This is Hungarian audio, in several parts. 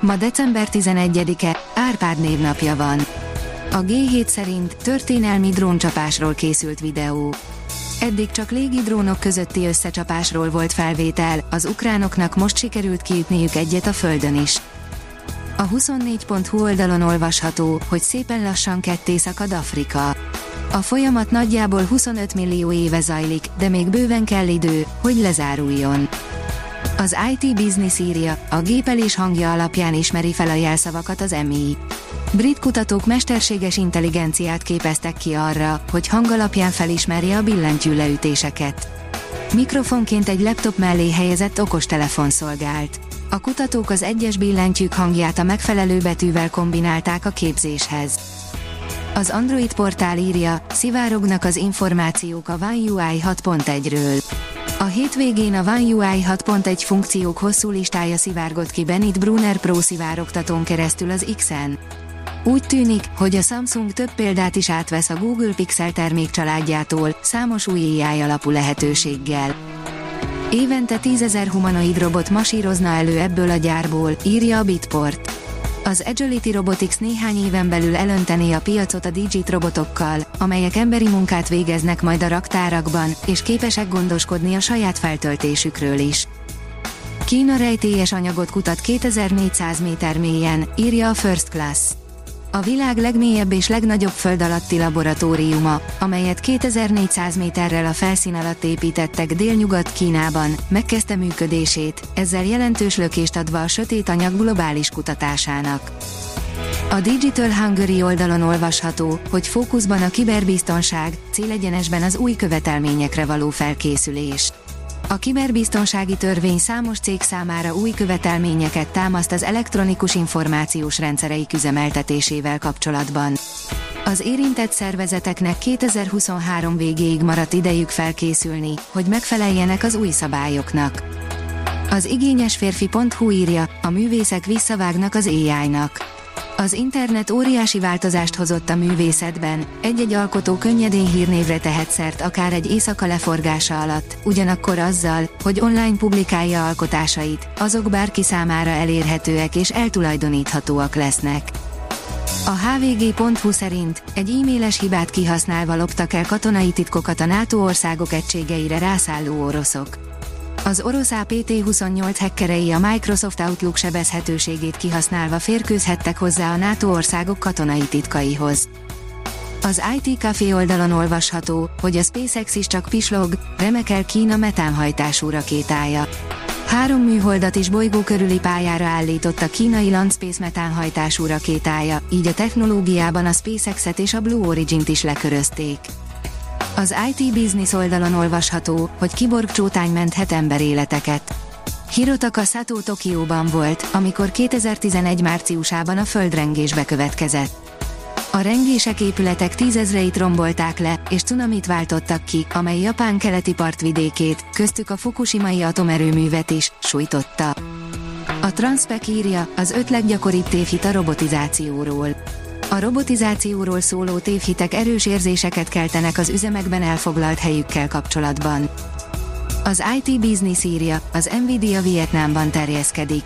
Ma december 11-e, Árpád névnapja van. A G7 szerint történelmi dróncsapásról készült videó. Eddig csak légi drónok közötti összecsapásról volt felvétel, az ukránoknak most sikerült kiütniük egyet a földön is. A 24.hu oldalon olvasható, hogy szépen lassan ketté szakad Afrika. A folyamat nagyjából 25 millió éve zajlik, de még bőven kell idő, hogy lezáruljon. Az IT Business írja, a gépelés hangja alapján ismeri fel a jelszavakat az MI. Brit kutatók mesterséges intelligenciát képeztek ki arra, hogy hang alapján felismerje a billentyű leütéseket. Mikrofonként egy laptop mellé helyezett okostelefon szolgált. A kutatók az egyes billentyűk hangját a megfelelő betűvel kombinálták a képzéshez. Az Android portál írja, szivárognak az információk a One UI 6.1-ről. A hétvégén a One UI 6.1 funkciók hosszú listája szivárgott ki Benit Brunner Pro szivárogtatón keresztül az X-en. Úgy tűnik, hogy a Samsung több példát is átvesz a Google Pixel termékcsaládjától, számos új AI alapú lehetőséggel. Évente tízezer humanoid robot masírozna elő ebből a gyárból, írja a Bitport. Az Agility Robotics néhány éven belül elöntené a piacot a Digit robotokkal, amelyek emberi munkát végeznek majd a raktárakban, és képesek gondoskodni a saját feltöltésükről is. Kína rejtélyes anyagot kutat 2400 méter mélyen, írja a First Class. A világ legmélyebb és legnagyobb föld alatti laboratóriuma, amelyet 2400 méterrel a felszín alatt építettek délnyugat Kínában, megkezdte működését, ezzel jelentős lökést adva a sötét anyag globális kutatásának. A Digital Hungary oldalon olvasható, hogy fókuszban a kiberbiztonság, célegyenesben az új követelményekre való felkészülés. A kiberbiztonsági törvény számos cég számára új követelményeket támaszt az elektronikus információs rendszereik üzemeltetésével kapcsolatban. Az érintett szervezeteknek 2023 végéig maradt idejük felkészülni, hogy megfeleljenek az új szabályoknak. Az igényesférfi.hu írja, a művészek visszavágnak az AI-nak. Az internet óriási változást hozott a művészetben, egy-egy alkotó könnyedén hírnévre tehet szert akár egy éjszaka leforgása alatt, ugyanakkor azzal, hogy online publikálja alkotásait, azok bárki számára elérhetőek és eltulajdoníthatóak lesznek. A hvg.hu szerint egy e-mailes hibát kihasználva loptak el katonai titkokat a NATO országok egységeire rászálló oroszok. Az orosz APT-28 hackerei a Microsoft Outlook sebezhetőségét kihasználva férkőzhettek hozzá a NATO országok katonai titkaihoz. Az IT Café oldalon olvasható, hogy a SpaceX is csak pislog, remekel Kína metánhajtású rakétája. Három műholdat is bolygó körüli pályára állított a kínai Landspace metánhajtású rakétája, így a technológiában a SpaceX-et és a Blue Origin-t is lekörözték. Az IT Business oldalon olvasható, hogy kiborg csótány menthet emberéleteket. Hirotaka Sato Tokióban volt, amikor 2011 márciusában a földrengés bekövetkezett. A rengések épületek tízezreit rombolták le, és cunamit váltottak ki, amely Japán keleti partvidékét, köztük a Fukushimai atomerőművet is, sújtotta. A Transpec írja, az öt leggyakoribb tévhit a robotizációról. A robotizációról szóló tévhitek erős érzéseket keltenek az üzemekben elfoglalt helyükkel kapcsolatban. Az IT Business írja, az Nvidia Vietnámban terjeszkedik.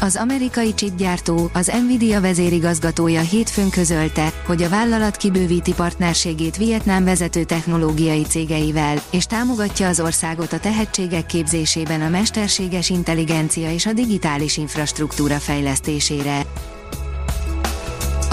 Az amerikai chipgyártó, az Nvidia vezérigazgatója hétfőn közölte, hogy a vállalat kibővíti partnerségét Vietnám vezető technológiai cégeivel, és támogatja az országot a tehetségek képzésében a mesterséges intelligencia és a digitális infrastruktúra fejlesztésére.